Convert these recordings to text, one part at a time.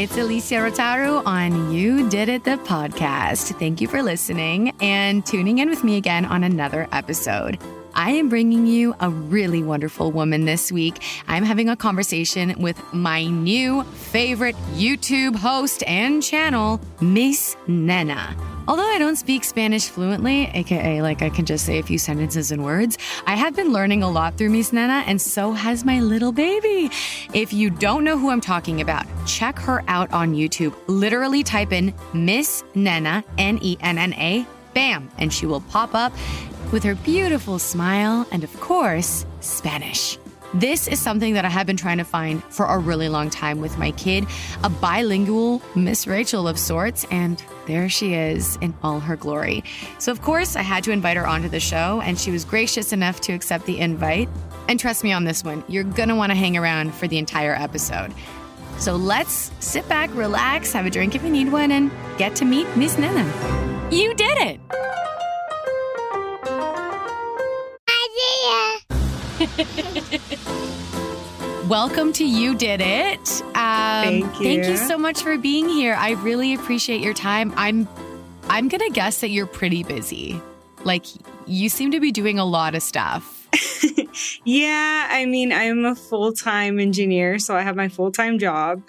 it's Alicia Rotaru on You Did It, the podcast. Thank you for listening and tuning in with me again on another episode. I am bringing you a really wonderful woman this week. I'm having a conversation with my new favorite YouTube host and channel, Miss Nenna. Although I don't speak Spanish fluently, aka like I can just say a few sentences and words, I have been learning a lot through Miss Nenna, and so has my little baby. If you don't know who I'm talking about, check her out on YouTube. Literally type in Miss Nenna, N E N N A, bam, and she will pop up with her beautiful smile and, of course, Spanish. This is something that I have been trying to find for a really long time with my kid, a bilingual Miss Rachel of sorts, and there she is in all her glory. So, of course, I had to invite her onto the show, and she was gracious enough to accept the invite. And trust me on this one, you're gonna wanna hang around for the entire episode. So let's sit back, relax, have a drink if you need one, and get to meet Miss Nenna. You did it! Welcome to You Did It. Um, Thank you. Thank you so much for being here. I really appreciate your time. I'm I'm gonna guess that you're pretty busy. Like you seem to be doing a lot of stuff. yeah, I mean, I'm a full time engineer, so I have my full time job.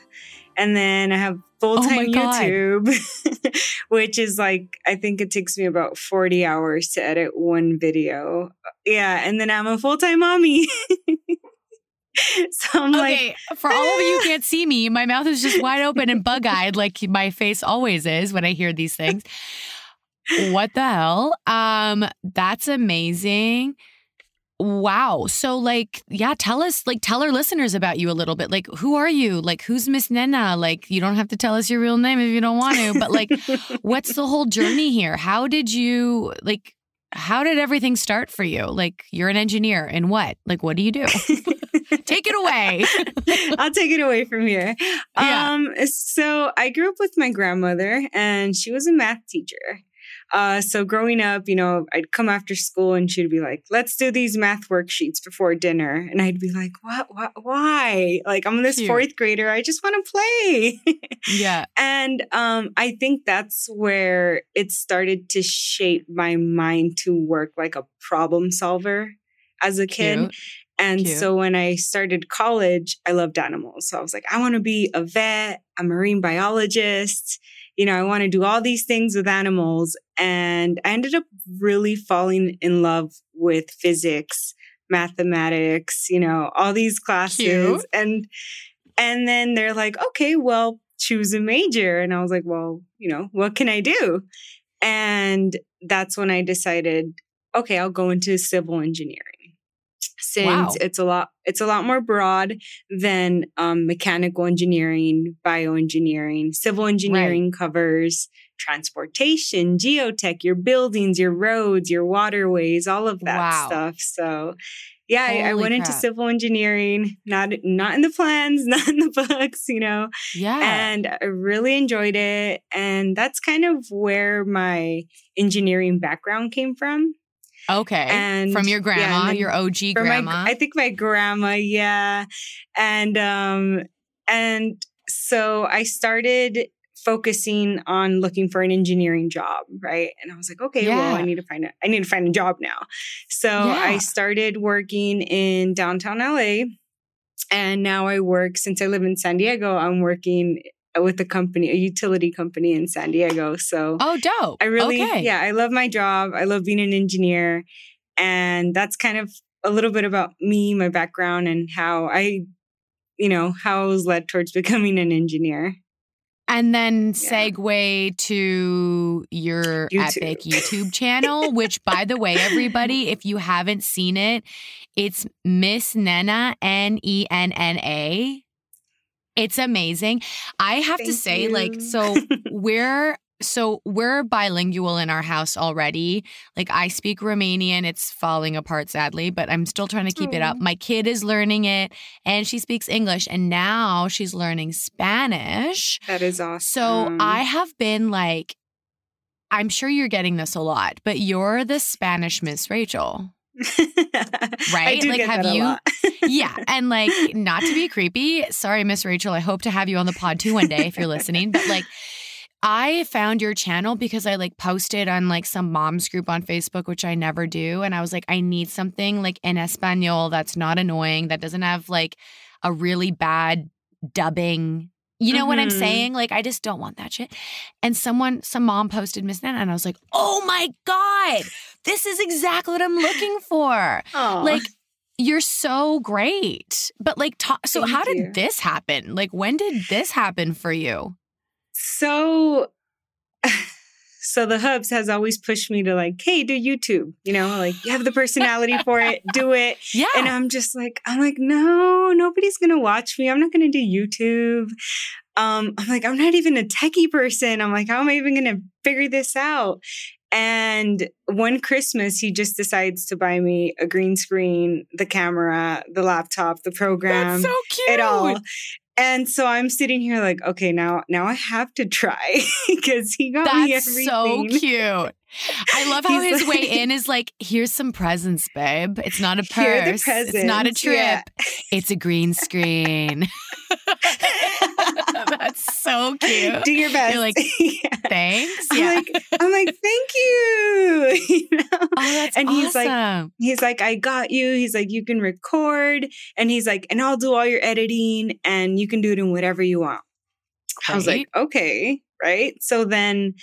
And then I have full Oh time God. YouTube, which is like, I think it takes me about 40 hours to edit one video. Yeah. And then I'm a full time mommy. so I'm like, okay, for all of you who can't see me, my mouth is just wide open and bug eyed, like my face always is when I hear these things. What the hell? Um, that's amazing. Wow. So, like, yeah, tell us, like, tell our listeners about you a little bit. Like, who are you? Like, who's Miss Nenna? Like, you don't have to tell us your real name if you don't want to, but like, what's the whole journey here? How did you, like, how did everything start for you? Like, you're an engineer and what? Like, what do you do? Take it away. I'll take it away from here. Yeah. Um, so I grew up with my grandmother, and she was a math teacher. Uh, so growing up, you know, I'd come after school, and she'd be like, "Let's do these math worksheets before dinner," and I'd be like, "What? what why? Like, I'm this Cute. fourth grader. I just want to play." yeah. and um, I think that's where it started to shape my mind to work like a problem solver as a kid. Cute. And Cute. so when I started college, I loved animals. So I was like, I want to be a vet, a marine biologist. You know, I want to do all these things with animals. And I ended up really falling in love with physics, mathematics, you know, all these classes. Cute. And and then they're like, okay, well, choose a major. And I was like, well, you know, what can I do? And that's when I decided, okay, I'll go into civil engineering since Wow. it's a lot it's a lot more broad than um, mechanical engineering bioengineering civil engineering covers transportation geotech your buildings your roads your waterways all of that Wow. stuff so yeah I, I went into civil engineering not not in the plans not in the books you know Yeah. and I really enjoyed it. And that's kind of where my engineering background came from. Okay. and- From your yeah, grandma, and your OG grandma. my, I think my grandma, yeah, and um, and so I started focusing on looking for an engineering job, right? And I was like, okay, well, I need to find a, I need to find a job now. So I started working in downtown LA, and now I work since I live in San Diego. I'm working with a company, a utility company in San Diego. So oh, dope. I really, okay. yeah, I love my job. I love being an engineer. And that's kind of a little bit about me, my background, and how I, you know, how I was led towards becoming an engineer. And then Yeah. segue to your YouTube. epic YouTube channel, which, by the way, everybody, if you haven't seen it, it's Miss Nenna, N E N N A. It's amazing. I have to Thank say, like, so we're so we're bilingual in our house already. Like I speak Romanian, it's falling apart sadly, but I'm still trying to keep it up. My kid is learning it and she speaks English and now she's learning Spanish. That is awesome. So I have been like I'm sure you're getting this a lot, but you're the Spanish Miss Rachel. right? like have you Yeah, and like not to be creepy, sorry Miss Rachel, I hope to have you on the pod too one day if you're listening, but like I found your channel because I like posted on like some moms group on Facebook, which I never do. And I was like, I need something like in Espanol that's not annoying, that doesn't have like a really bad dubbing. You know mm-hmm. what I'm mm-hmm. saying? Like, I just don't want that shit. And someone, some mom posted Miss Nenna, and I was like, oh my God, this is exactly what I'm looking for. Aww. Like, you're so great. But like, ta- so Thank how did this happen? Like, when did this happen for you? so so the hubs has always pushed me to like hey do youtube you know like you have the personality for it do it. Yeah. And i'm just like i'm like no nobody's gonna watch me. I'm not gonna do youtube. Um i'm like i'm not even a techie person. I'm like how am i even gonna figure this out? And one Christmas, he just decides to buy me a green screen, the camera, the laptop, the program, That's so cute. it all. And so I'm sitting here like, okay, now now I have to try because he got That's me everything. so cute. I love how his like, way in is like, here's some presents, babe. It's not a purse. It's not a trip. Yeah. It's a green screen. That's so cute. Do your best. You're like, thanks. I'm like, I'm like, thank you. you know? Oh, that's and he's like, he's like, I got you. He's like, you can record, and he's like, and I'll do all your editing, and you can do it in whatever you want. Right. I was like, okay, right. So then,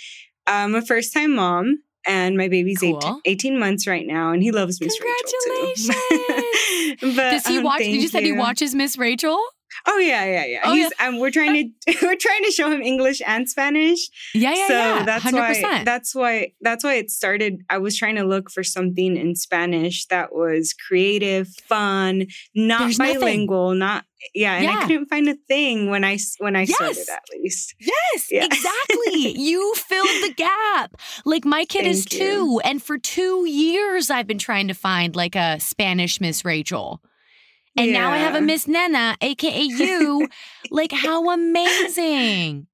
I'm a first time mom and my baby's cool. 18, 18, months right now, and he loves Miss Rachel too. but, Does he um, watch? You just said he watches Miss Rachel. Oh yeah, yeah, yeah. Oh, He's yeah. Um, we're trying to we're trying to show him English and Spanish. Yeah, yeah, so yeah. that's 100%. why that's why that's why it started. I was trying to look for something in Spanish that was creative, fun, not There's bilingual, nothing. not yeah, and yeah. I couldn't find a thing when I when I yes. started at least. Yes, yeah. exactly. you filled the gap. Like my kid Thank is two, you. and for two years I've been trying to find like a Spanish Miss Rachel. And yeah. now I have a Miss Nenna, aka you. like how amazing.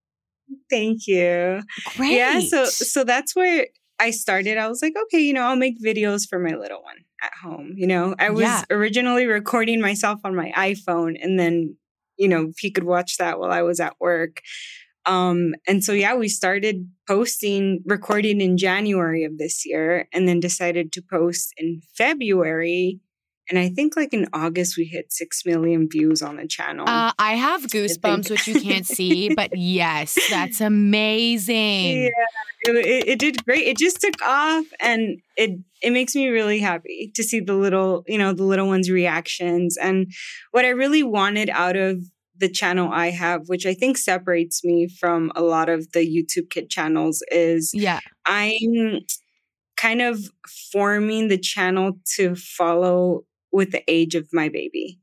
Thank you. Great. Yeah, so so that's where I started. I was like, okay, you know, I'll make videos for my little one at home. You know, I was yeah. originally recording myself on my iPhone and then, you know, he could watch that while I was at work. Um, and so yeah, we started posting, recording in January of this year, and then decided to post in February and I think like in August, we hit 6 million views on the channel. Uh, I have goosebumps, which you can't see, but yes, that's amazing. Yeah, it, it, did great. It just took off and it, it makes me really happy to see the little, you know, the little ones' reactions. And what I really wanted out of the channel I have, which I think separates me from a lot of the YouTube kid channels, is yeah, I'm kind of forming the channel to follow with the age of my baby.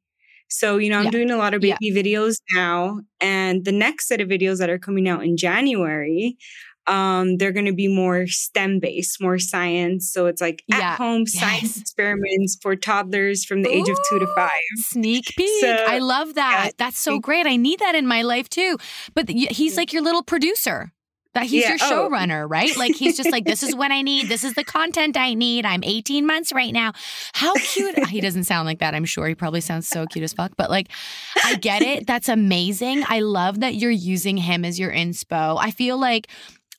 So, you know, I'm yeah. doing a lot of baby yeah. videos now. And the next set of videos that are coming out in January, um, they're going to be more STEM based, more science. So it's like yeah. at home yes. science experiments for toddlers from the Ooh, age of two to five. Sneak peek. So, I love that. That's so great. I need that in my life too. But he's like your little producer. That he's yeah. your oh. showrunner, oh. right? Like he's just like, this is what I need. This is the content I need. I'm 18 months right now. How cute. he doesn't sound like that. I'm sure he probably sounds so cute as fuck. But like, I get it. That's amazing. I love that you're using him as your inspo. I feel like,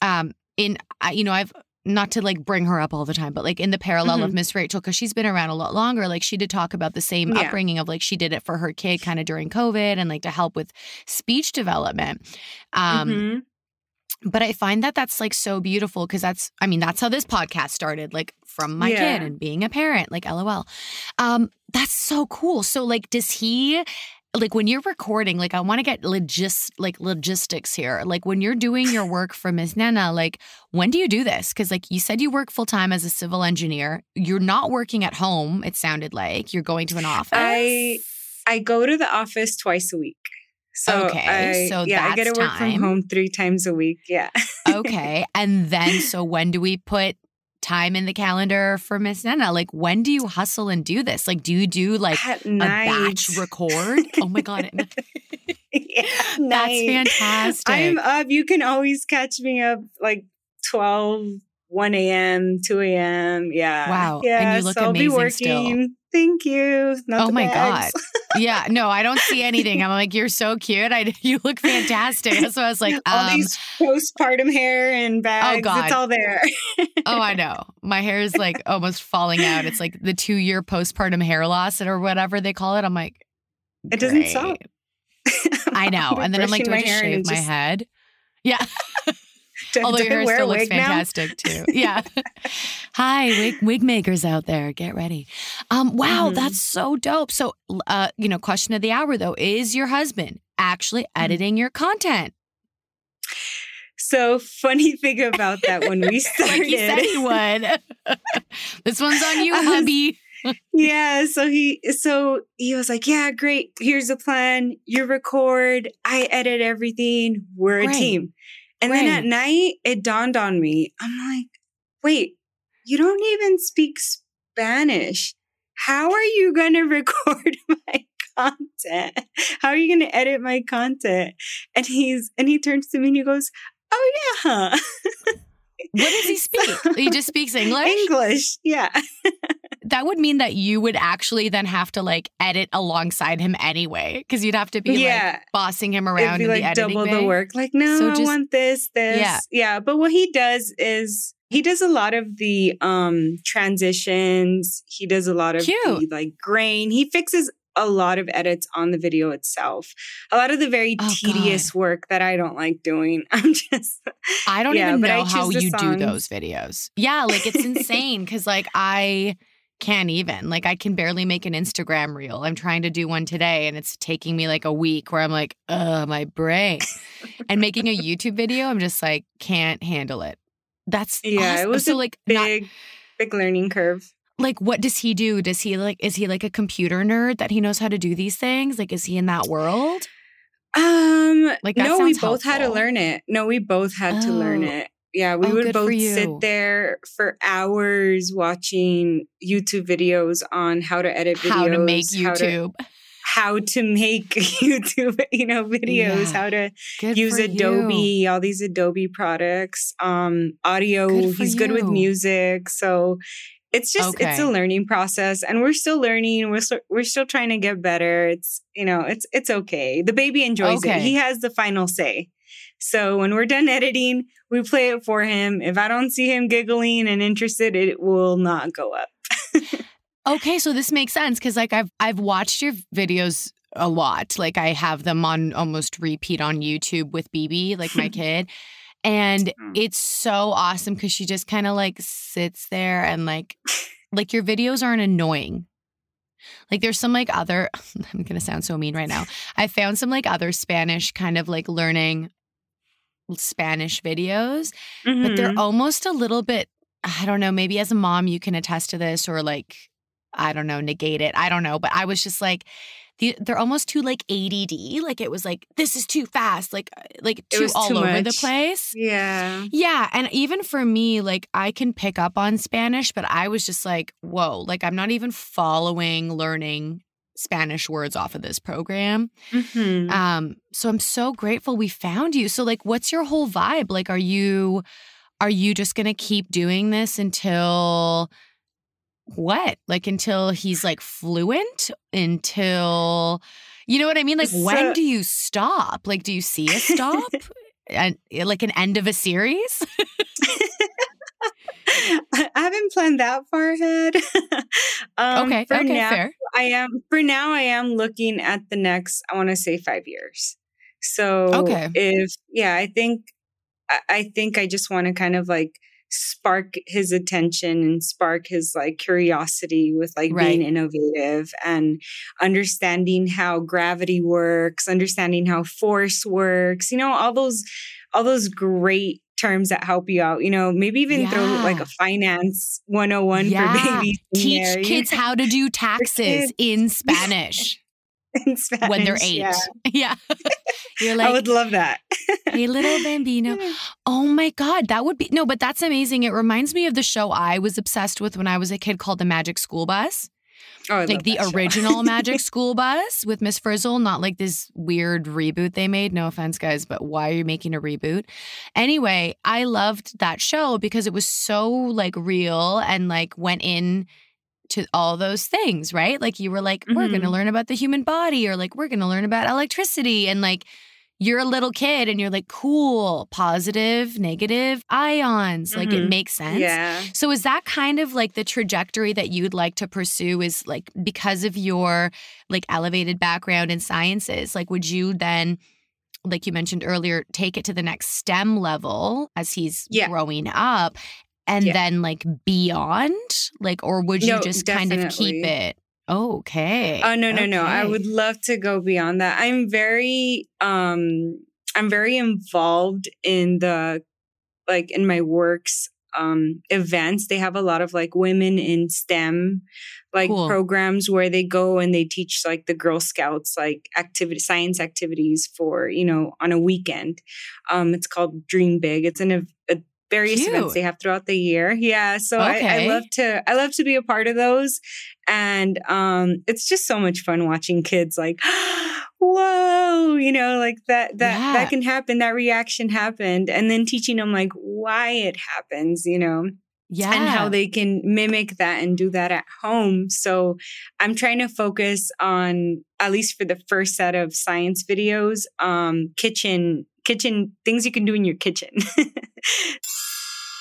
um, in you know, I've not to like bring her up all the time, but like in the parallel mm-hmm. of Miss Rachel, because she's been around a lot longer, like she did talk about the same yeah. upbringing of like she did it for her kid kind of during COVID and like to help with speech development. Um, mm-hmm but I find that that's like so beautiful because that's, I mean, that's how this podcast started, like from my yeah. kid and being a parent, like LOL. Um, that's so cool. So, like, does he, like, when you're recording, like, I want to get logis, like logistics here. Like, when you're doing your work for Ms. Nenna, like, when do you do this? Because, like, you said you work full time as a civil engineer. You're not working at home. It sounded like you're going to an office. I I go to the office twice a week. So okay, I, so yeah, I get to work time. from home three times a week. Yeah. okay, and then so when do we put time in the calendar for Miss Nenna? Like when do you hustle and do this? Like do you do like At a night. batch record? oh my god. yeah, That's fantastic. I'm up. You can always catch me up like 12 1 a.m., 2 a.m. Yeah. Wow. Yeah. And you look so I'll be amazing working. Thank you. Not Oh my bags. god. Yeah, no, I don't see anything. I'm like, you're so cute. I you look fantastic. So I was like, all um, these postpartum hair and bags. Oh God. It's all there. oh, I know. My hair is like almost falling out. It's like the two year postpartum hair loss or whatever they call it. I'm like, It doesn't great. stop. I know. And then I'm like, do I just shave my just- head? Yeah. Although your hair still looks wig now? fantastic too. Yeah. Hi, wig wig makers out there. Get ready. Um, wow, Mhm. that's so dope. So uh, you know, question of the hour though, is your husband actually Mm-hmm. editing your content? So funny thing about that when we started. like said he would. this one's on you, hubby. yeah so he so he was like yeah great here's the plan you record i edit everything we're a Great. team and then at night it dawned on me i'm like wait you don't even speak spanish how are you going to record my content how are you going to edit my content and he's and he turns to me and he goes oh yeah What does he speak? He just speaks English? english yeah That would mean that you would actually then have to like edit alongside him anyway, because you'd have to be like yeah bossing him It'd around be in the editing double bay. the work. Like, no, So I just- want this, this. Yeah. Yeah. But what he does is he does a lot of the um transitions. He does a lot of the, like grain. He fixes a lot of edits on the video itself. A lot of the very Oh, tedious work that I don't like doing. I'm just I don't Yeah, even know how you do those videos. Yeah, like it's insane because like I can't even. Like I can barely make an Instagram reel. I'm trying to do one today and it's taking me like a week where I'm like, uh, my brain. and making a YouTube video, I'm just like, can't handle it. That's Yeah, it was so a like not big, big learning curve. like what does he do? Does he like is he like a computer nerd that he knows how to do these things? Like is he in that world? Um, Like, no, we both had to learn it. No, we both had to learn Oh. it. Yeah, we Oh, would both sit there for hours watching YouTube videos on how to edit videos, how to make how to, YouTube. How to make YouTube, you know, videos, Yeah. how to Good use Adobe, you. all these Adobe products, um, audio. Good He's good with music, so it's just it's a learning process, and we're still learning. We're still, we're still trying to get better. It's you know, it's it's okay. The baby enjoys it. He has the final say. So when we're done editing, we play it for him. If I don't see him giggling and interested, it will not go up. Okay, so this makes sense because like I've I've watched your videos a lot. Like I have them on almost repeat on YouTube with BB, like my kid. And Mm. it's so awesome because she just kind of like sits there and like like your videos aren't annoying. Like there's some like other I'm gonna sound so mean right now. I found some like other Spanish kind of like learning Spanish videos but they're Mhm. almost a little bit i don't know maybe as a mom you can attest to this or like i don't know negate it i don't know but i was just like they're almost too like add like it was like this is too fast like uh, like It too all too over the place yeah. yeah and even for me like i can pick up on spanish but i was just like whoa like i'm not even following learning spanish words off of this program Mhm. um, so I'm so grateful we found you. So like what's your whole vibe? Like are you are you just going to keep doing this until what? Like until he's like fluent until you know what I mean? Like when do you stop? Like do you see a stop? and like an end of a series? I haven't planned that far ahead. um, okay, For okay, now, fair. I am. For now, I am looking at the next. I want to say five years. So, Okay. if yeah, I think, I, I think I just want to kind of like spark his attention and spark his like curiosity with like being innovative and understanding how gravity works, understanding how force works. You know, all those, all those great terms that help you out. You know, maybe even throw like a finance 101 Yeah. for babies. Teach there, kids how to do taxes in Spanish in Spanish. when they're eight. Yeah. Yeah. You're like, I would love that. hey, little bambino. Oh my God, that would be no, but that's amazing. It reminds me of the show I was obsessed with when I was a kid called The Magic School Bus. Oh, like the original Magic School Bus with Miss Frizzle, not like this weird reboot they made. No offense, guys, but why are you making a reboot? Anyway, I loved that show because it was so like real and like went in to all those things, right? Like you were like, mm-hmm. we're going to learn about the human body or like we're going to learn about electricity and like you're a little kid and you're like, cool, positive, negative ions. Mm-hmm. Like it mm-hmm. makes sense. Yeah. So is that kind of like the trajectory that you'd like to pursue is like because of your like elevated background in sciences? Like would you then like you mentioned earlier, take it to the next STEM level as he's yeah. growing up and yeah. then like beyond? Like, or would you no, just definitely. kind of keep it? Okay. Oh no, no, okay. no. I would love to go beyond that. I'm very um I'm very involved in the like in my works um events. They have a lot of like women in STEM like cool. programs where they go and they teach like the Girl Scouts like activity science activities for, you know, on a weekend. Um it's called Dream Big. It's an a various Cute. events they have throughout the year. Yeah. So okay. I, I love to I love to be a part of those. And um, it's just so much fun watching kids like, whoa, you know, like that, that, yeah. that can happen. That reaction happened. And then teaching them like why it happens, you know? Yeah. And how they can mimic that and do that at home. So I'm trying to focus on, at least for the first set of science videos, um, kitchen, kitchen things you can do in your kitchen.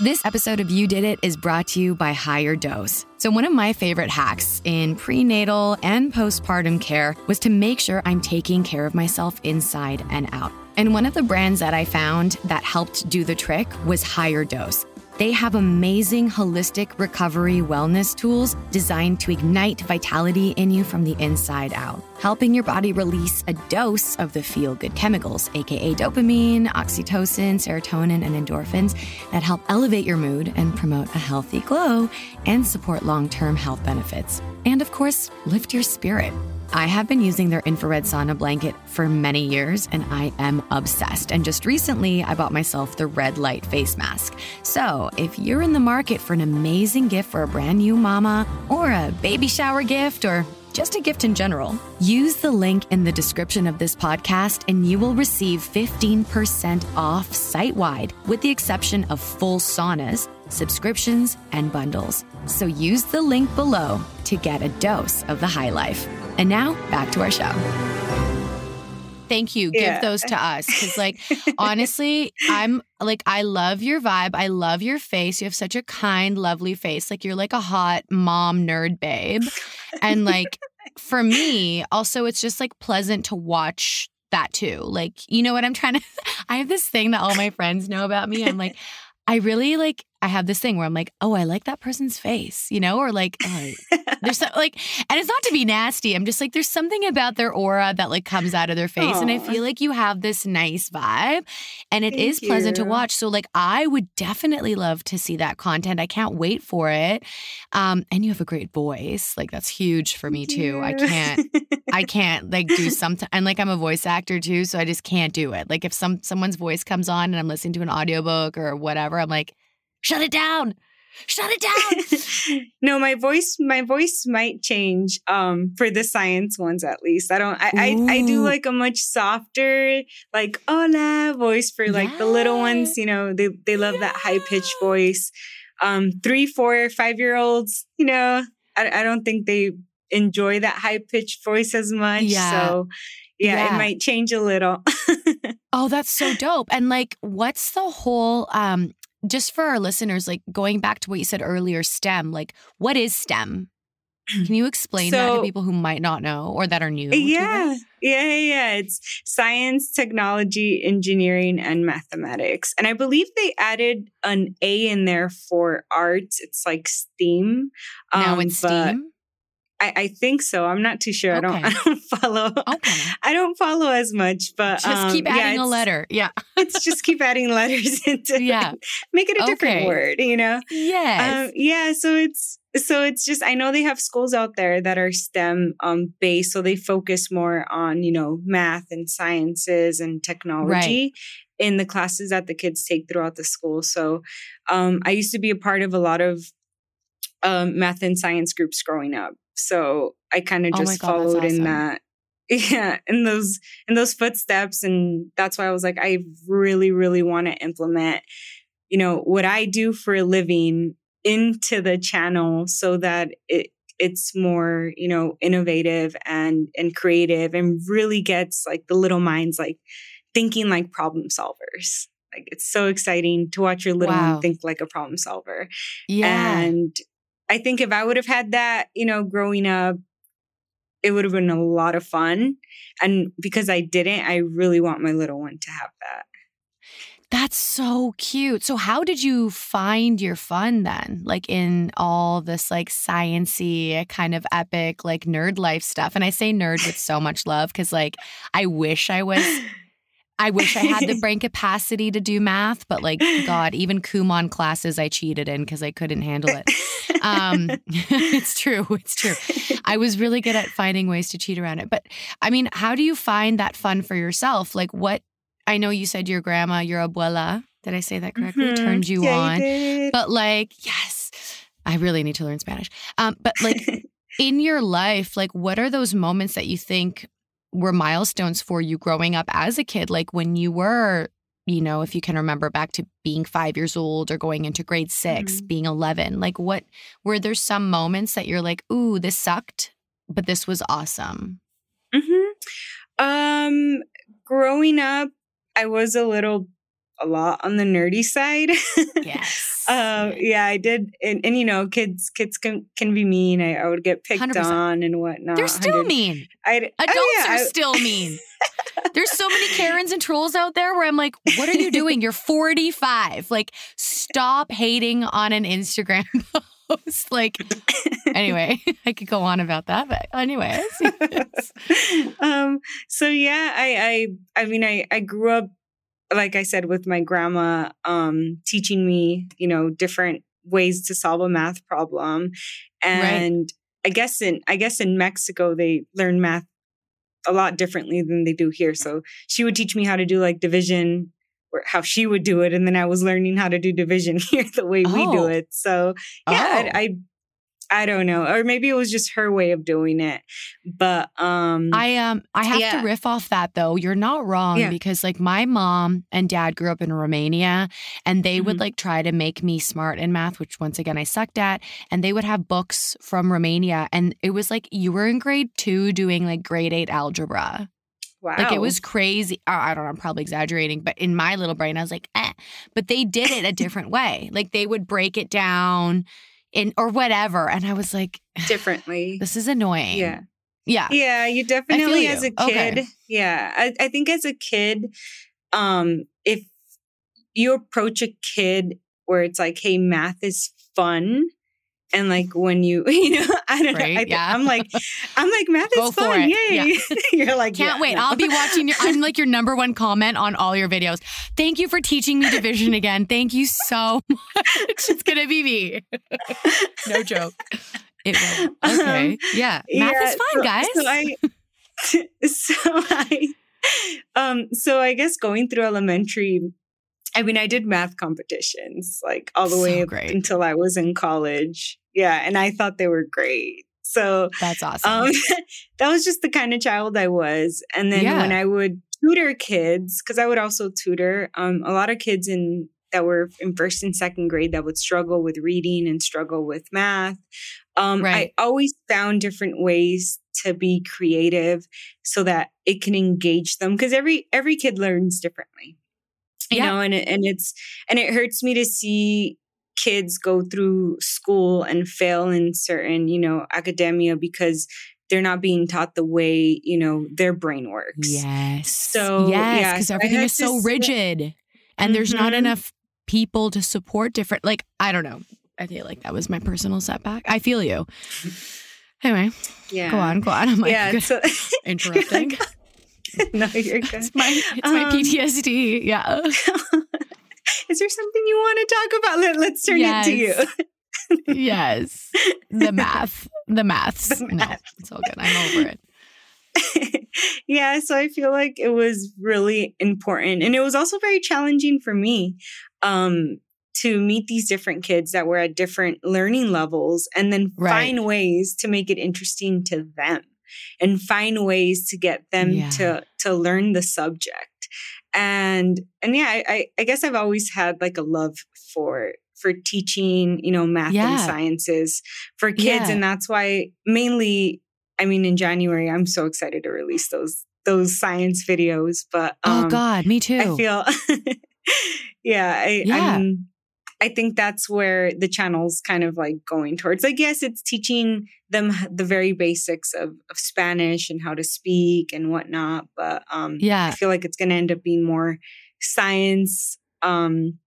This episode of You Did It is brought to you by Higher Dose. So, one of my favorite hacks in prenatal and postpartum care was to make sure I'm taking care of myself inside and out. And one of the brands that I found that helped do the trick was Higher Dose. They have amazing holistic recovery wellness tools designed to ignite vitality in you from the inside out, helping your body release a dose of the feel good chemicals, aka dopamine, oxytocin, serotonin, and endorphins that help elevate your mood and promote a healthy glow and support long term health benefits. And of course, lift your spirit. I have been using their infrared sauna blanket for many years and I am obsessed. And just recently, I bought myself the red light face mask. So, if you're in the market for an amazing gift for a brand new mama, or a baby shower gift, or just a gift in general, use the link in the description of this podcast and you will receive 15% off site wide, with the exception of full saunas, subscriptions, and bundles. So use the link below to get a dose of the high life. And now back to our show. Thank you. Yeah. Give those to us. Cause, like, honestly, I'm like, I love your vibe. I love your face. You have such a kind, lovely face. Like, you're like a hot mom nerd babe. And, like, for me, also, it's just like pleasant to watch that too. Like, you know what I'm trying to, I have this thing that all my friends know about me. I'm like, I really like I have this thing where I'm like, oh, I like that person's face, you know, or like, oh, there's so, like, and it's not to be nasty. I'm just like, there's something about their aura that like comes out of their face, Aww. and I feel like you have this nice vibe, and it Thank is pleasant you. to watch. So like, I would definitely love to see that content. I can't wait for it. Um, and you have a great voice, like that's huge for me too. I can't, I can't like do something. And like, I'm a voice actor too, so I just can't do it. Like, if some someone's voice comes on and I'm listening to an audiobook or whatever, I'm like shut it down shut it down no my voice my voice might change um for the science ones at least i don't i I, I, do like a much softer like hola voice for like yes. the little ones you know they they love yeah. that high pitched voice um three four five year olds you know I, I don't think they enjoy that high pitched voice as much yeah. so yeah, yeah, it might change a little. oh, that's so dope. And like what's the whole um just for our listeners, like going back to what you said earlier, STEM, like what is STEM? Can you explain so, that to people who might not know or that are new? Yeah. Yeah, yeah, It's science, technology, engineering, and mathematics. And I believe they added an A in there for arts. It's like STEAM. Now um, it's STEAM? I, I, think so. I'm not too sure. Okay. I don't. I don't follow. Okay. I don't follow as much, but just um, keep adding yeah, a letter. Yeah. it's just keep adding letters into. Yeah. Make it a different word. You know. Yes. Um, yeah. So it's so it's just I know they have schools out there that are STEM um, based, so they focus more on you know math and sciences and technology. Right. In the classes that the kids take throughout the school. So, um, I used to be a part of a lot of um, math and science groups growing up. So I kind of Oh just God, that's followed in that. Yeah, in those in those footsteps, and that's why I was like, I really, really want to implement, you know, what I do for a living into the channel so that it it's more, you know, innovative and and creative, and really gets like the little minds like thinking like problem solvers. Like it's so exciting to watch your little Wow. one think like a problem solver. Yeah. And I think if I would have had that, you know, growing up, it would have been a lot of fun. And because I didn't, I really want my little one to have that. That's so cute. So how did you find your fun then? Like in all this like sciency kind of epic like nerd life stuff. And I say nerd with so much love cuz like I wish I was I wish I had the brain capacity to do math, but like god, even Kumon classes I cheated in cuz I couldn't handle it. Um it's true, it's true. I was really good at finding ways to cheat around it. But I mean, how do you find that fun for yourself? Like what I know you said your grandma, your abuela, did I say that correctly? Mhm. Turned you Yeah, on. did. But like, yes, I really need to learn Spanish. Um, but like in your life, like what are those moments that you think were milestones for you growing up as a kid? Like when you were, you know, if you can remember back to being five years old or going into grade 6 Mhm. being 11, like what were there some moments that you're like, ooh, this sucked, but this was awesome? hmm Um, growing up, I was a little, a lot on the nerdy side. Yes. Um, yeah, I did, and, and you know, kids, kids can can be mean. I, I would get picked 100%. on and whatnot. They're still 100 mean. I, Adults oh, yeah, are I- still mean. There's so many Karens and trolls out there where I'm like, what are you doing? You're 45. Like, stop hating on an Instagram post. Like, anyway, I could go on about that, but anyways. um so yeah i i i mean i i grew up like i said with my grandma um teaching me you know different ways to solve a math problem and i guess in i guess in mexico they learn math a lot differently than they do here so she would teach me how to do like division or how she would do it and then i was learning how to do division here the way we do Oh. it so yeah Oh. I, I i don't know or maybe it was just her way of doing it but um I um I have Yeah. to riff off that though. You're not wrong Yeah. because like my mom and dad grew up in Romania and they would Mhm. like try to make me smart in math, which once again I sucked at. And they would have books from Romania and it was like you were in grade two doing like grade eight algebra. wow Like it was crazy. I don't know, I'm probably exaggerating, but in my little brain, I was like, eh. But they did it a different way. Like they would break it down in or whatever. And I was like, differently this is annoying. yeah Yeah. Yeah, you definitely as a kid. Okay. Yeah. I, I think as a kid, um, if you approach a kid where it's like, hey, math is fun. And like when you, you know, I don't Right, know. I, yeah. I'm like, I'm like, math is for fun. Yay. You're like, Can't yeah, wait. no. I'll be watching your I'm like your number one comment on all your videos. Thank you for teaching me division again. Thank you so much. It's gonna be me. no joke. It will. Okay. Um, yeah. Math Yeah, is fun, so- guys. So I, so I, um, so I guess going through elementary, I mean, I did math competitions like all the So way until I was in college. Yeah, and I thought they were great. So That's awesome. um, that was just the kind of child I was. And then Yeah. when I would tutor kids, because I would also tutor um, a lot of kids in that were in first and second grade that would struggle with reading and struggle with math. Um, Right. I always found different ways to be creative so that it can engage them because every every kid learns differently you Yeah. know and and it's and it hurts me to see kids go through school and fail in certain you know academia because they're not being taught the way you know their brain works yes. So, yes, because I everything is so rigid. And there's not Mhm. enough people to support different like I don't know. I feel like that was my personal setback. I feel you. Anyway, yeah go on, go on. I'm like yeah so interrupting. no you're good It's my it's my Um, PTSD. Yeah. Is there something you want to talk about Let, let's turn it to you Yes. yes. The math. The maths. The No, math. it's all good. I'm over it. yeah, so I feel like it was really important. And it was also very challenging for me um, to meet these different kids that were at different learning levels and then Right. find ways to make it interesting to them and find ways to get them Yeah. to to learn the subject and and yeah I, I i guess i've always had like a love for for teaching you know math and sciences for kids Yeah. and that's why mainly i mean in january i'm so excited to release those those science videos but um oh God, me too. I feel, yeah, I, Yeah. I'm, I think that's where the channel's kind of like going towards. Like, yes, it's teaching them the very basics of, of Spanish and how to speak and whatnot, but um, yeah, I feel like it's going to end up being more science um,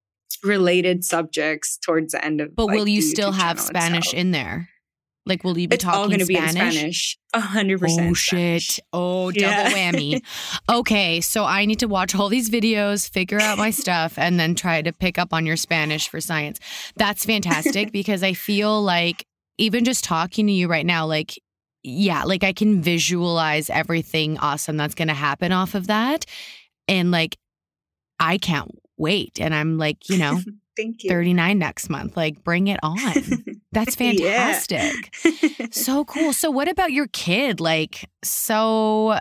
related subjects towards the end of. But like, will you still have Spanish itself. in there? Like, will you be It's all talking going to be in Spanish? Spanish. A hundred oh, percent. Oh shit. Oh, double Yeah. whammy. Okay, so I need to watch all these videos, figure out my stuff, and then try to pick up on your Spanish for science. That's fantastic because I feel like even just talking to you right now, like, yeah, like I can visualize everything awesome that's going to happen off of that. And like, I can't wait. And I'm like, you know, Thank you. 39 next month. Like, bring it on. That's fantastic. So cool. So what about your kid? Like, so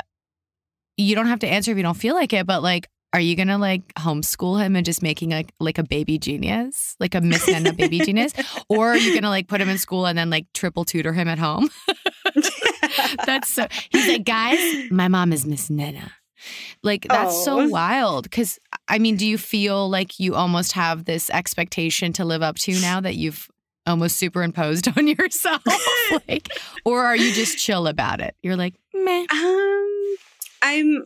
you don't have to answer if you don't feel like it, but like, are you gonna like homeschool him and just making like like a baby genius, like a Miss Nenna baby genius, or are you gonna like put him in school and then like triple tutor him at home? That's so. He's like, guys, my mom is Miss Nenna. Like that's so Oh. wild. Because I mean, do you feel like you almost have this expectation to live up to now that you've almost superimposed on yourself? like, or are you just chill about it? You're like, meh. Um, I'm.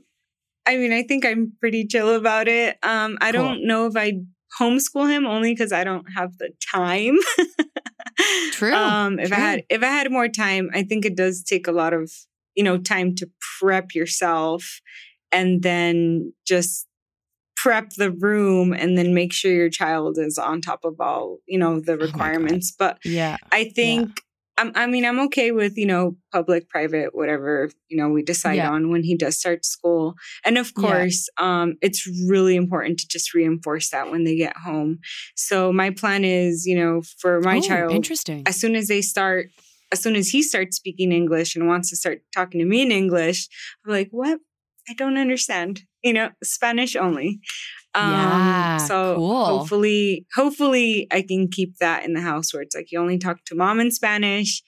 I mean, I think I'm pretty chill about it. Um, I Cool. don't know if I homeschool him only because I don't have the time. True, Um, if I had if I had more time, I think it does take a lot of you know time to prep yourself, and then just prep the room, and then make sure your child is on top of all you know the Oh requirements. but Yeah. I think I'm, I mean I'm okay with you know public, private, whatever you know we decide Yeah. on when he does start school, and of Yeah. course um, it's really important to just reinforce that when they get home. So my plan is you know for my Oh, child Interesting. as soon as they start as soon as he starts speaking English and wants to start talking to me in English, I'm like, what? I don't understand. You know, Spanish only. Um, Yeah, so cool. hopefully, hopefully I can keep that in the house where it's like you only talk to mom in Spanish.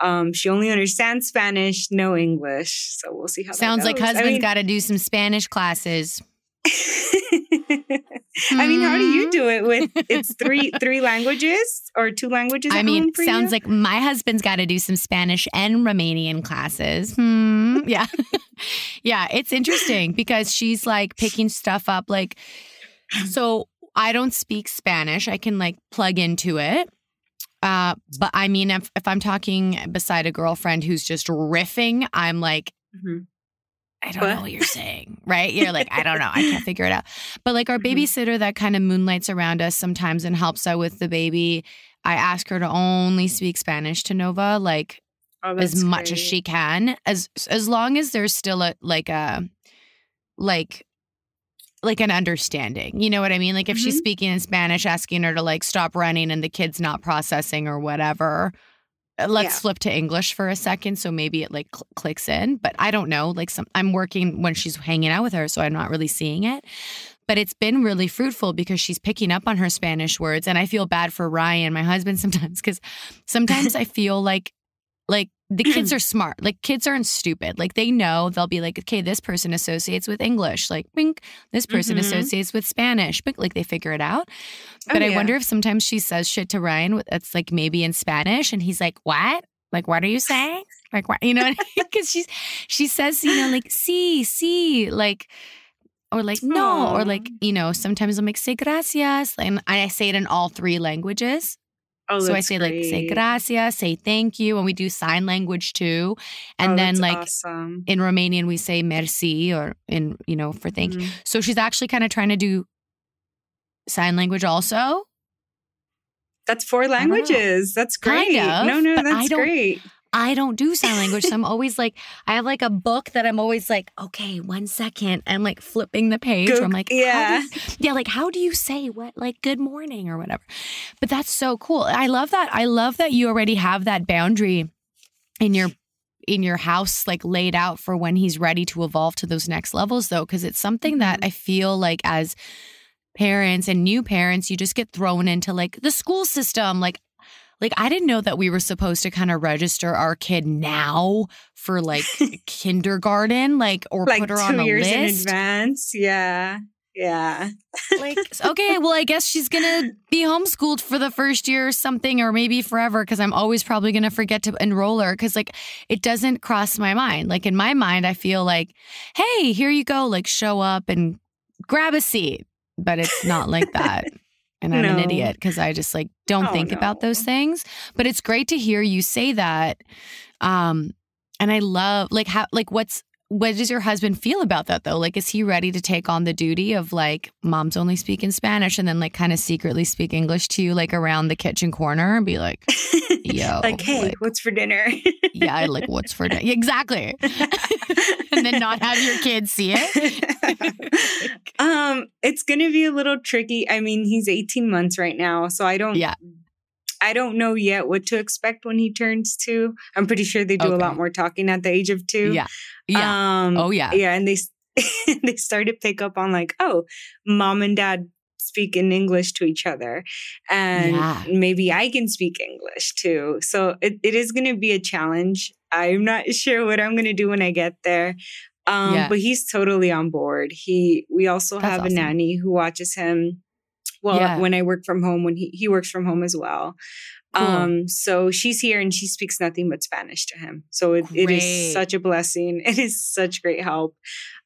Um, she only understands Spanish, no English. So we'll see how Sounds that like husband's I mean, got to do some Spanish classes. I mean, how do you Hmm. do it with it's three three languages or two languages? I mean, sounds you? like my husband's got to do some Spanish and Romanian classes. Hmm. Yeah. yeah. It's interesting because she's like picking stuff up. Like, so I don't speak Spanish. I can like plug into it. Uh, but I mean, if, if I'm talking beside a girlfriend who's just riffing, I'm like, Mhm. I don't What? know what you're saying, right? You're like, I don't know. I can't figure it out. But like our Mhm. babysitter that kind of moonlights around us sometimes and helps out with the baby, I ask her to only speak Spanish to Nova, like Oh, as much as she can, as as long as there's still a like a like like an understanding. You know what I mean? Like if she's Mhm. speaking in Spanish, asking her to like stop running and the kid's not processing or whatever. Uh, Let's Yeah. flip to English for a second, so maybe it like cl- clicks in. But I don't know. Like some, I'm working when she's hanging out with her, so I'm not really seeing it. But it's been really fruitful because she's picking up on her Spanish words, and I feel bad for Ryan, my husband, sometimes because sometimes I feel like like the kids are smart. Like kids aren't stupid. Like they know they'll be like, okay, this person associates with English. Like, wink. This person Mhm. associates with Spanish. Bink. Like they figure it out. Oh, But I wonder if sometimes she says shit to Ryan that's like maybe in Spanish, and he's like, what? Like, what are you saying? Like, what? You know, because she's she says, you know, like, see, see, like. Or like no, or like you know. Sometimes I'm like say gracias, and I say it in all three languages Oh, so I that's say like say great. gracias, say thank you, and we do sign language too. And Oh, then like awesome. in Romanian we say merci or in you know for thank you. Mhm. So she's actually kind of trying to do sign language also. That's four languages. That's Kind great. of, no, no, but I that's great. I don't do sign language. So I'm always like, I have like a book that I'm always like, okay, one second. I'm like flipping the page. Go- I'm like, yeah. yeah. yeah, like how do you say what, like good morning or whatever? But that's so cool. I love that. I love that you already have that boundary in your in your house like laid out for when he's ready to evolve to those next levels though because it's something that Mm-hmm. i feel like as parents and new parents you just get thrown into like the school system like like i didn't know that we were supposed to kind of register our kid now for like kindergarten like or like put her on a years in list advance. Yeah. Yeah. like okay well i guess she's gonna be homeschooled for the first year or something or maybe forever because i'm always probably gonna forget to enroll her because like it doesn't cross my mind like in my mind i feel like hey here you go like show up and grab a seat but it's not like that and i'm an idiot because i just like don't Oh, think about those things. But it's great to hear you say that um and i love like how like what's what does your husband feel about that though? Like, is he ready to take on the duty of like, mom's only speaking Spanish and then like kind of secretly speak English to you, like around the kitchen corner and be like, Yo, like, hey, like- what's for dinner? yeah, like what's for dinner? Exactly. and then not have your kids see it. um, it's gonna be a little tricky. I mean, he's 18 months right now, so I don't Yeah. I don't know yet what to expect when he turns two. I'm pretty sure they do a lot more talking at the age of two. Yeah. Yeah. Um, oh, yeah. yeah, and they they start to pick up on like, oh, mom and dad speak in English to each other, and Yeah. maybe I can speak English too. So it, it is going to be a challenge. I'm not sure what I'm going to do when I get there. Um, Yeah. but he's totally on board. He we also That's have awesome. a nanny who watches him. Well, Yeah. when I work from home, when he, he works from home as well. Cool. Um, so she's here and she speaks nothing but Spanish to him. So it, it is such a blessing. It is such great help.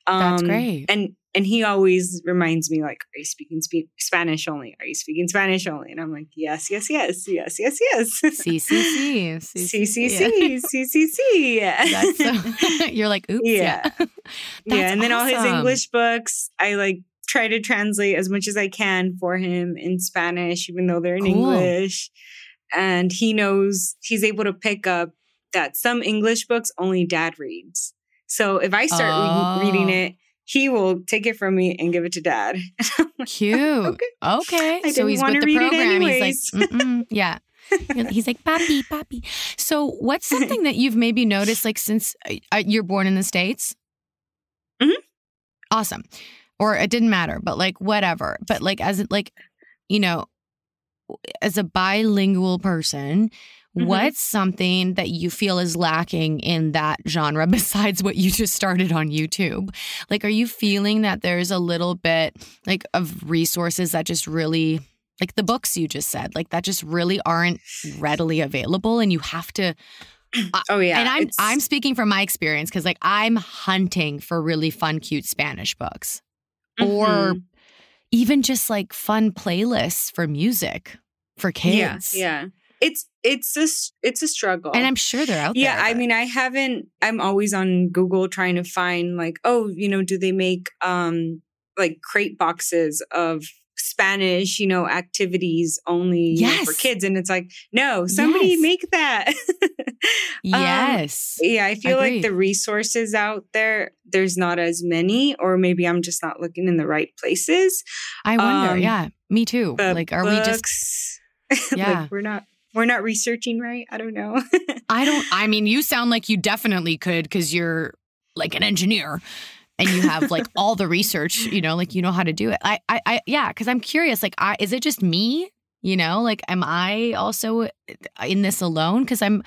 Um, That's great. And and he always reminds me like, "Are you speaking spe- Spanish only? Are you speaking Spanish only?" And I'm like, "Yes, yes, yes, yes, yes, yes." C C C C C C C C C. You're like, oops. Yeah. Yeah. Yeah, and then all his. English books, I like try to translate as much as I can for him in Spanish, even though they're in Cool. English. And he knows he's able to pick up that some English books only dad reads. So if I start reading, reading Oh. it, he will take it from me and give it to dad. Cute. Okay. Okay. I so he's with the program. He's like, yeah. He's like, papi, papi. So, what's something that you've maybe noticed, like, since uh, you're born in the States? Mhm. Awesome. Or it didn't matter, but like, whatever. But like, as like, you know, as a bilingual person, Mhm. what's something that you feel is lacking in that genre besides what you just started on YouTube? Like, are you feeling that there's a little bit like of resources that just really, like the books you just said, like that just really aren't readily available, and you have to. oh yeah. and I'm it's- I'm speaking from my experience because like I'm hunting for really fun, cute Spanish books, or Mhm. even just like fun playlists for music for kids. Yeah, yeah. It's it's a it's a struggle. And I'm sure they're out yeah there. Yeah, I mean i haven't i'm always on google trying to find like oh you know do they make um like crate boxes of spanish you know activities only you know, for kids and it's like no somebody Yes. make that Um, yes. yeah i feel Agreed. like the resources out there there's not as many or maybe i'm just not looking in the right places I wonder. um, yeah, me too. Like, are we just? Yeah. like we're not we're not researching right i don't know I don't. I mean, you sound like you definitely could because you're like an engineer and you have like all the research. You know, like you know how to do it. I, I, I yeah. Because I'm curious. Like, I is it just me? You know, like, am I also uh, in this alone? Because I'm,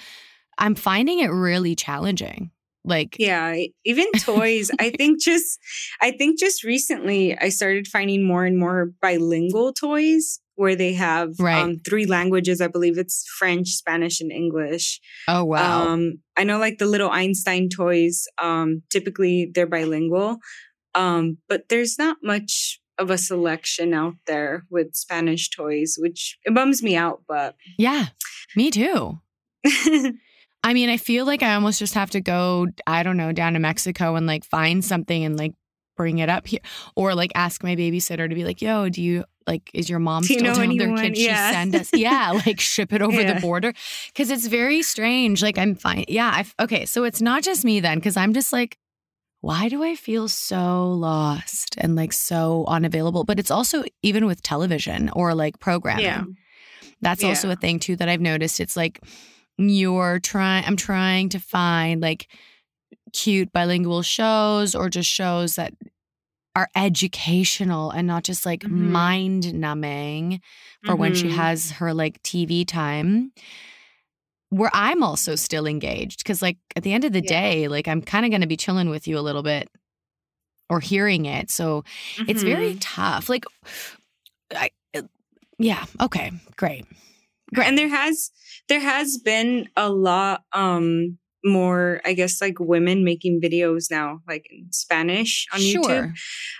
I'm finding it really challenging. Like, Yeah, even toys. I think just I think just recently I started finding more and more bilingual toys where they have Right. um, three languages. I believe it's French, Spanish, and English. oh wow, Um, I know like the little Einstein toys. Um, typically they're bilingual, um, but there's not much of a selection out there with Spanish toys, which it bums me out. But yeah, me too. I mean, I feel like I almost just have to go, I don't know, down to Mexico and like find something and like bring it up here or like ask my babysitter to be like, "Yo, do you like, is your mom Do you still know down there? anyone? Can she Yeah. send us? Yeah, like ship it over Yeah. the border because it's very strange. Like I'm fine. Yeah. I've, okay. So it's not just me then because I'm just like, why do I feel so lost and like so unavailable? But it's also even with television or like programming. Yeah. That's Yeah. also a thing too that I've noticed. It's like you're trying, I'm trying to find like cute bilingual shows or just shows that are educational and not just like Mhm. mind numbing for when she Mhm. has her like TV time. Where I'm also still engaged because, like, at the end of the Yeah. day, like, I'm kind of going to be chilling with you a little bit or hearing it. So it's very Mhm. tough. Like, I, yeah, okay, great. Great. and there has there has been a lot um more i guess like women making videos now like in spanish on sure. youtube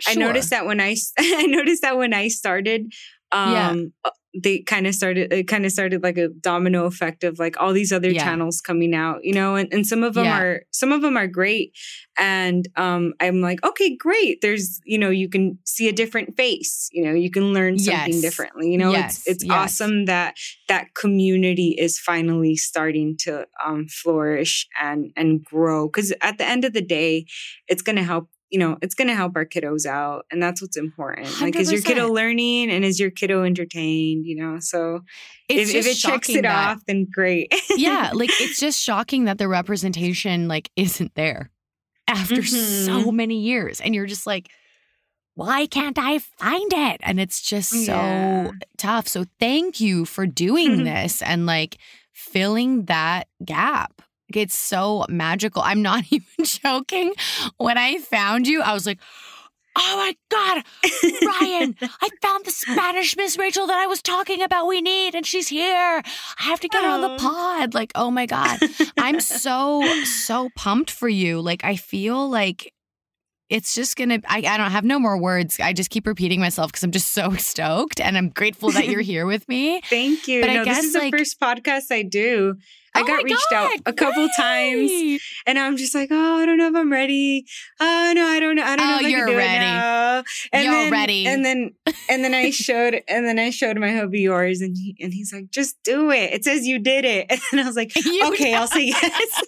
i noticed that when i i noticed that when i started um Yeah. uh, they kind of started it kind of started like a domino effect of like all these other Yeah. channels coming out you know and, and some of them Yeah. are some of them are great and um i'm like okay great there's you know you can see a different face you know you can learn something Yes. differently you know Yes, it's it's yes. awesome that that community is finally starting to um flourish and and grow because at the end of the day it's going to help you know it's going to help our kiddos out and that's what's important like is your kiddo learning and is your kiddo entertained you know so It's if, if it checks it that- off then great yeah, like it's just shocking that the representation like isn't there after so Mhm. many years, and you're just like, why can't I find it? And it's just so Yeah. tough. So thank you for doing this and like filling that gap. It's so magical. I'm not even joking. When I found you, I was like. Oh my God, Ryan, I found the Spanish Miss Rachel that I was talking about. We need, and she's here. I have to get her on the Oh. pod. Like, oh my God. I'm so, so pumped for you. Like, I feel like it's just gonna, I, I don't have no more words. I just keep repeating myself because I'm just so stoked and I'm grateful that you're here with me. thank you But I guess, this is the like- first podcast i do i Oh got reached out a couple times and I'm just like, oh, I don't know if I'm ready. Oh no, I don't know. I don't know Oh, if I you're can do ready. it now. And You're then, ready. And then and then I showed and then I showed my hubby yours, and he and he's like, just do it. It says you did it, and I was like, You okay, I'll say yes.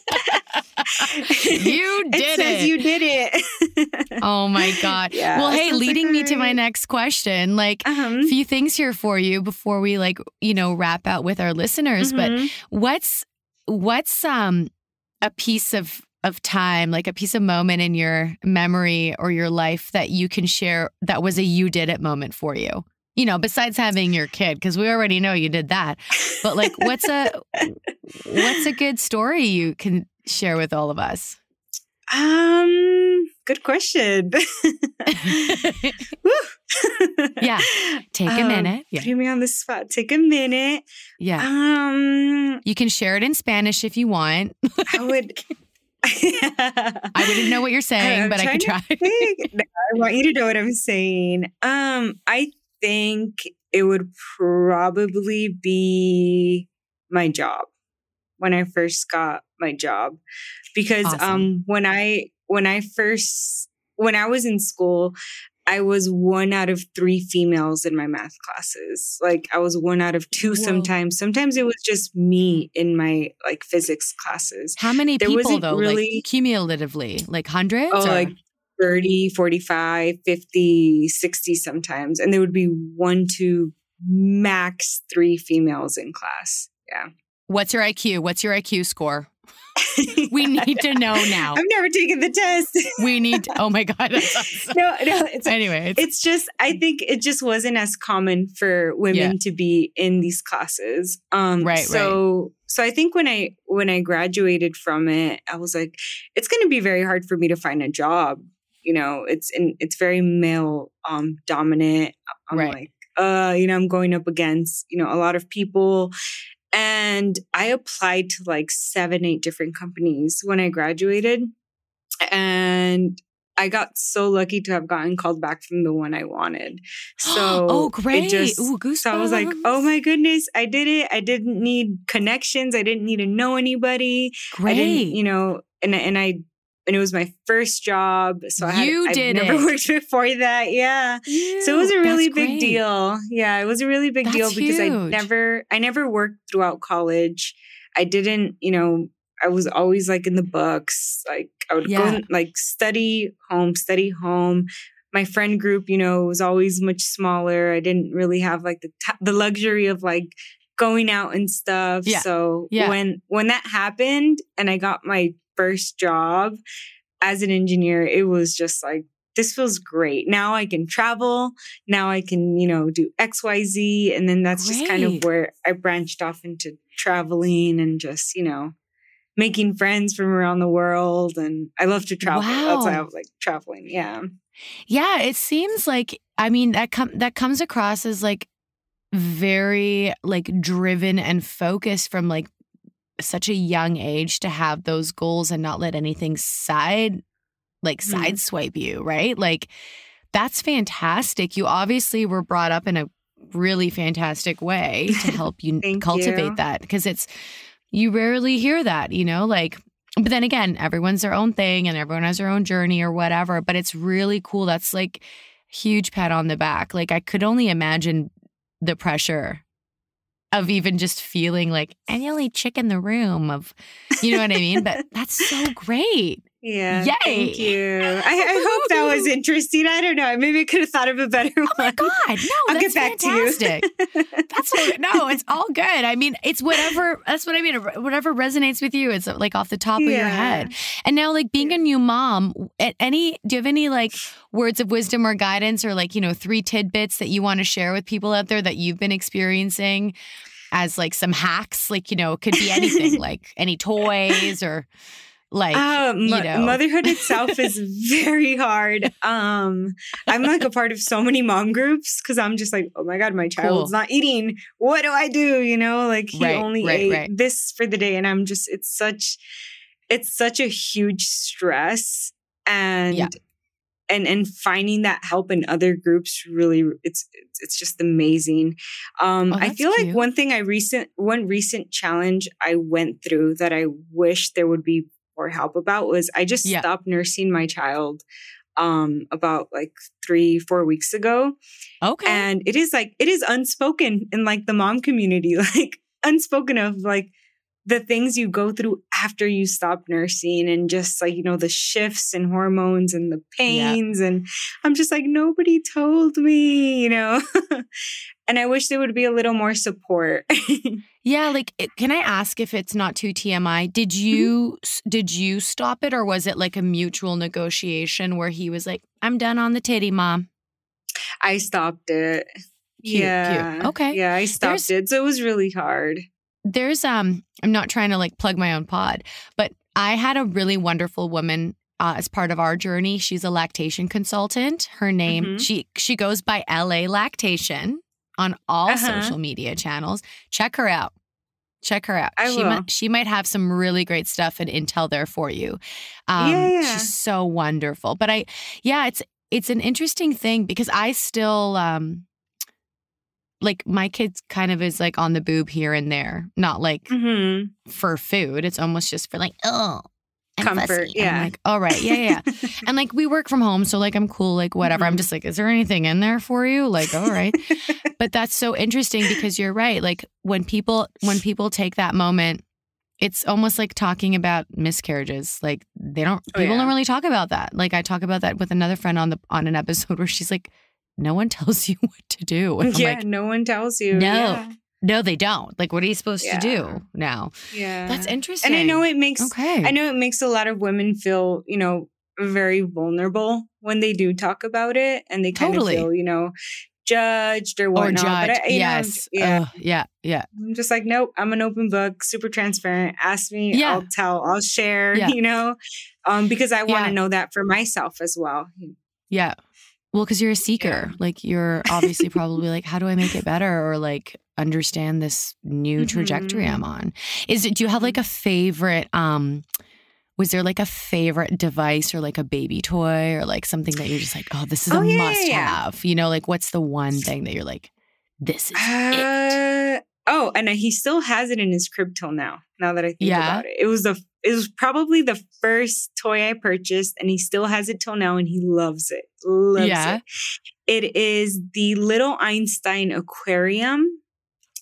You did it. Says it. you did it. Oh my God. Yeah, well, hey, it's like, leading me to my next question, like, a few things here for you before we like you know wrap out with our listeners but mhm. what's what's um a piece of of time like a piece of moment in your memory or your life that you can share that was a you did it moment for you? You know besides having your kid because we already know you did that but like what's a what's a good story you can share with all of us? Um, good question. Yeah. take a Um, minute yeah Putting me on the spot. Take a minute. yeah Um, you can share it in spanish if you want I would. i wouldn't know what you're saying I'm but i could try. No, I want you to know what I'm saying. Um, I think it would probably be my job when I first got my job, because Awesome. um, when I when I first when I was in school. I was one out of three females in my math classes. Like I was one out of two Whoa. sometimes. Sometimes it was just me in my like physics classes. How many There people wasn't though? really- like cumulatively, like hundreds? Oh, or- like 30, 45, 50, 60 sometimes. And there would be one, two, max three females in class. Yeah. what's your IQ? What's your IQ score? We need to know now. I've never taken the test. We need. To, oh my god. Awesome. no, no, it's Anyway, it's, it's just I think it just wasn't as common for women Yeah. to be in these classes. Um Right, so so I think when I when I graduated from it, I was like, it's gonna be very hard for me to find a job. You know, it's in it's very male um dominant. I'm Right. like, uh, you know, I'm going up against, you know, a lot of people. And I applied to like seven, eight different companies when I graduated. And I got so lucky to have gotten called back from the one I wanted. Oh, so oh great. just- Ooh, so I was like, oh my goodness, I did it. I didn't need connections. I didn't need to know anybody. great. You know, and and I and it was my first job. So I You had, did I've never it. worked before that. Yeah. So it was a really big great. deal. Yeah, it was a really big deal That's because I never I never worked throughout college. I didn't, you know, I was always like in the books. Like I would go Yeah. and, like study home, study home. My friend group, you know, was always much smaller. I didn't really have like the t- the luxury of like going out and stuff. Yeah. So Yeah. when when that happened and I got my first job as an engineer, it was just like this feels great. Now I can travel. Now I can, you know, do XYZ. And then that's just kind of where I branched off into traveling and just, you know, making friends from around the world. And I love to travel. That's why I Wow. was like traveling. Yeah. Yeah, it seems like I mean that com- that comes across as like very like driven and focused from like such a young age to have those goals and not let anything side like Mhm. sideswipe you, right? Like that's fantastic. You obviously were brought up in a really fantastic way to help you cultivate you. that because it's you rarely hear that, you know, like but then again, everyone's their own thing and everyone has their own journey or whatever, but it's really cool. That's like huge pat on the back. Like I could only imagine the pressure of even just feeling like I'm the only chick in the room of you know what I mean? But that's so great. Yeah. Yay. Thank you. I, I hope that was interesting. I don't know. Maybe I could have thought of a better Oh my one. God. No, I'll get back fantastic. to you. That's what, no, it's all good. I mean, it's whatever. That's what I mean. Whatever resonates with you, it's like off the top of your head. And now, like being a new mom, any do you have any like words of wisdom or guidance, or like you know three tidbits that you want to share with people out there that you've been experiencing as like some hacks? Like you know, it could be anything, like any toys or like Um, you know. motherhood itself is very hard. Um, I'm like a part of so many mom groups because I'm just like, oh my god, my child's Cool. not eating. What do I do? You know, like he Right, only right, ate right. this for the day, and I'm just, it's such, it's such a huge stress, and Yeah. and and finding that help in other groups really, it's it's, just amazing. Um, Oh, I feel like cute. one thing I recent one recent challenge I went through that I wish there would be more help about was I just Yeah. stopped nursing my child um about like 3 4 weeks ago. Okay, and it is like it is unspoken in like the mom community like unspoken of like the things you go through after you stop nursing and just like you know the shifts and hormones and the Yeah. pains. And i'm just like nobody told me you know? And i wish there would be a little more support yeah. Like, can I ask if it's not too TMI? Did Mm-hmm. you did you stop it, or was it like a mutual negotiation where he was like, "I'm done on the titty, mom." i stopped it Cute, cute. yeah Okay. yeah i stopped There's- it so it was really hard there's um i'm not trying to like plug my own pod but i had a really wonderful woman uh, as part of our journey she's a lactation consultant her name Mhm. she she goes by la lactation on all Uh-huh. social media channels check her out check her out I she will. might she might have some really great stuff and intel there for you um Yeah, yeah. she's so wonderful but i yeah it's it's an interesting thing because i still um like my kids kind of is like on the boob here and there not like hmm for food. It's almost just for like, oh, I'm Comfort, fussy. And I'm yeah. like, all right, yeah, yeah. and like we work from home, so like I'm cool, like whatever. I'm Mhm. just like, is there anything in there for you? Like, all right. but that's so interesting because you're right. Like when people when people take that moment, it's almost like talking about miscarriages. Like they don't Oh, people yeah. don't really talk about that. Like I talk about that with another friend on the on an episode where she's like, no one tells you what to do. And I'm yeah like, no one tells you No. yeah. No, they don't. Like, what are you supposed Yeah. to do now? yeah That's interesting. and i know it makes Okay. I know it makes a lot of women feel, you know, very vulnerable when they do talk about it and they kind Totally. of feel, you know, judged or or whatnot. judge. But I, you know, yes. yeah. Ugh, yeah. Yeah. I'm just like, nope, I'm an open book, super transparent. Ask me, Yeah. I'll tell, I'll share, Yeah. you know, um, because I want to Yeah. know that for myself as well. Yeah. Well, because you're a seeker. Like you're obviously probably like, how do I make it better? Or like understand this new trajectory Mhm. I'm on. Is it do you have like a favorite um was there like a favorite device or like a baby toy or like something that you're just like, oh, this is Oh, a yeah, must yeah. have? You know, like what's the one thing that you're like, this is it? Uh, Oh, and he still has it in his crib till now. Now that I think Yeah. about it, it was the it was probably the first toy I purchased, and he still has it till now, and he loves it. Loves Yeah. it. It is the little Einstein aquarium.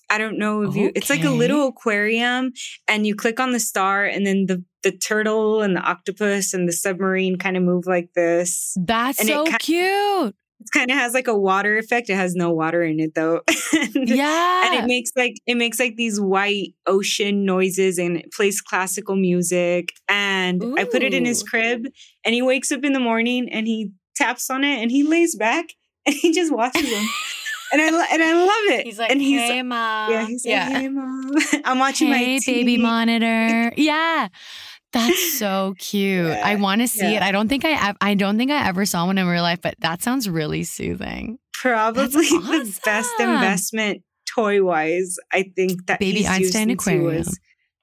I don't know if you. It's like a little aquarium, and you click on the star, and then the the turtle and the octopus and the submarine kind of move like this. That's And so ki- cute. It kind of has like a water effect. It has no water in it though. And- Yeah. and it makes like it makes like these white ocean noises and it plays classical music and i put it in his crib and he wakes up in the morning and he taps on it and he lays back and he just watches them and i and i love it He's like, and he's hey, mom. yeah he's like hey mom i'm watching my hey, baby monitor. Yeah. That's so cute. I want to see yeah. it. I don't think I I don't think I ever saw one in real life, but that sounds really soothing. probably the best investment toy wise i think that Baby Einstein aquarium.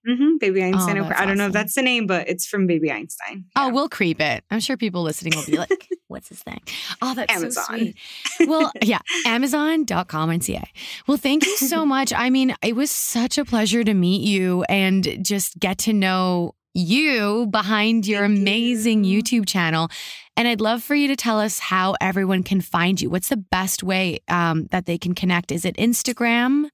Mhm, baby einstein that's aquarium. i don't know if that's the name but it's from baby einstein Oh, we'll creep it. I'm sure people listening will be like, what's his thing? Oh, that's Amazon. so sweet. Well, yeah, amazon.com and CA. Well, thank you so much. I mean, it was such a pleasure to meet you and just get to know you behind your Thank amazing you. YouTube channel. And I'd love for you to tell us how everyone can find you. What's the best way um, that they can connect? Is it Instagram?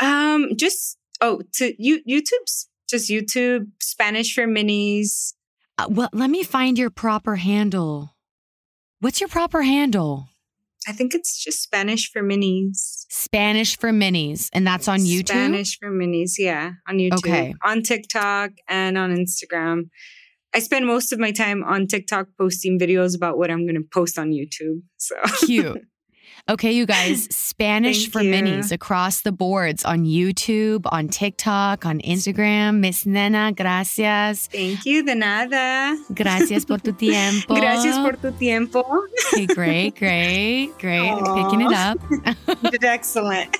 Um, just oh, to you YouTube's just YouTube Spanish for minis. Uh, well, let me find your proper handle. What's your proper handle? I think it's just Spanish for minis. Spanish for minis, and that's on YouTube. Spanish for minis, yeah, on YouTube, Okay. on TikTok, and on Instagram. I spend most of my time on TikTok posting videos about what I'm going to post on YouTube. So Cute. Okay, you guys, Spanish for you. minis across the boards on YouTube, on TikTok, on Instagram. Miss Nenna, gracias. thank you, de nada. Gracias por tu tiempo. Gracias por tu tiempo. Okay, great, great, great. Aw. Picking it up. You did excellent.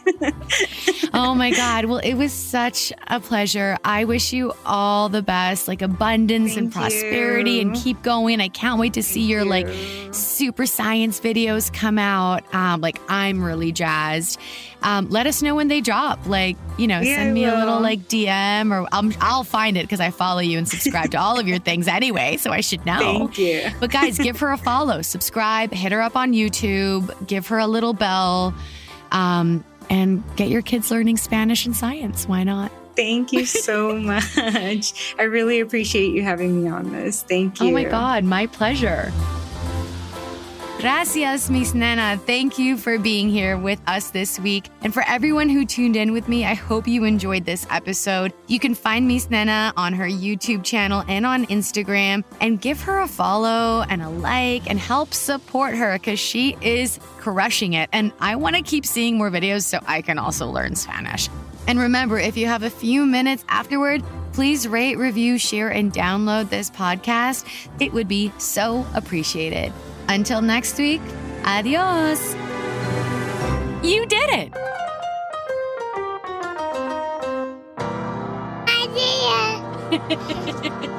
Oh my God. Well, it was such a pleasure. I wish you all the best, like abundance and Thank prosperity, and keep going. I can't wait to see your like super science videos come out. Um, like I'm really jazzed. Um, let us know when they drop. Like you know, Yeah, send me a little like DM or I'll, I'll find it because I follow you and subscribe to all of your things anyway, so I should know. Thank you. But guys, give her a follow, subscribe, hit her up on YouTube, give her a little bell, um, and get your kids learning Spanish and science. Why not? Thank you so much. I really appreciate you having me on this. Thank you. Oh my God, my pleasure. Gracias, Miss Nenna. Thank you for being here with us this week. And for everyone who tuned in with me, I hope you enjoyed this episode. You can find Miss Nenna on her YouTube channel and on Instagram and give her a follow and a like and help support her because she is crushing it. And I want to keep seeing more videos so I can also learn Spanish. And remember, if you have a few minutes afterward, please rate, review, share, and download this podcast. It would be so appreciated. Until next week, adios. You did it. Idea.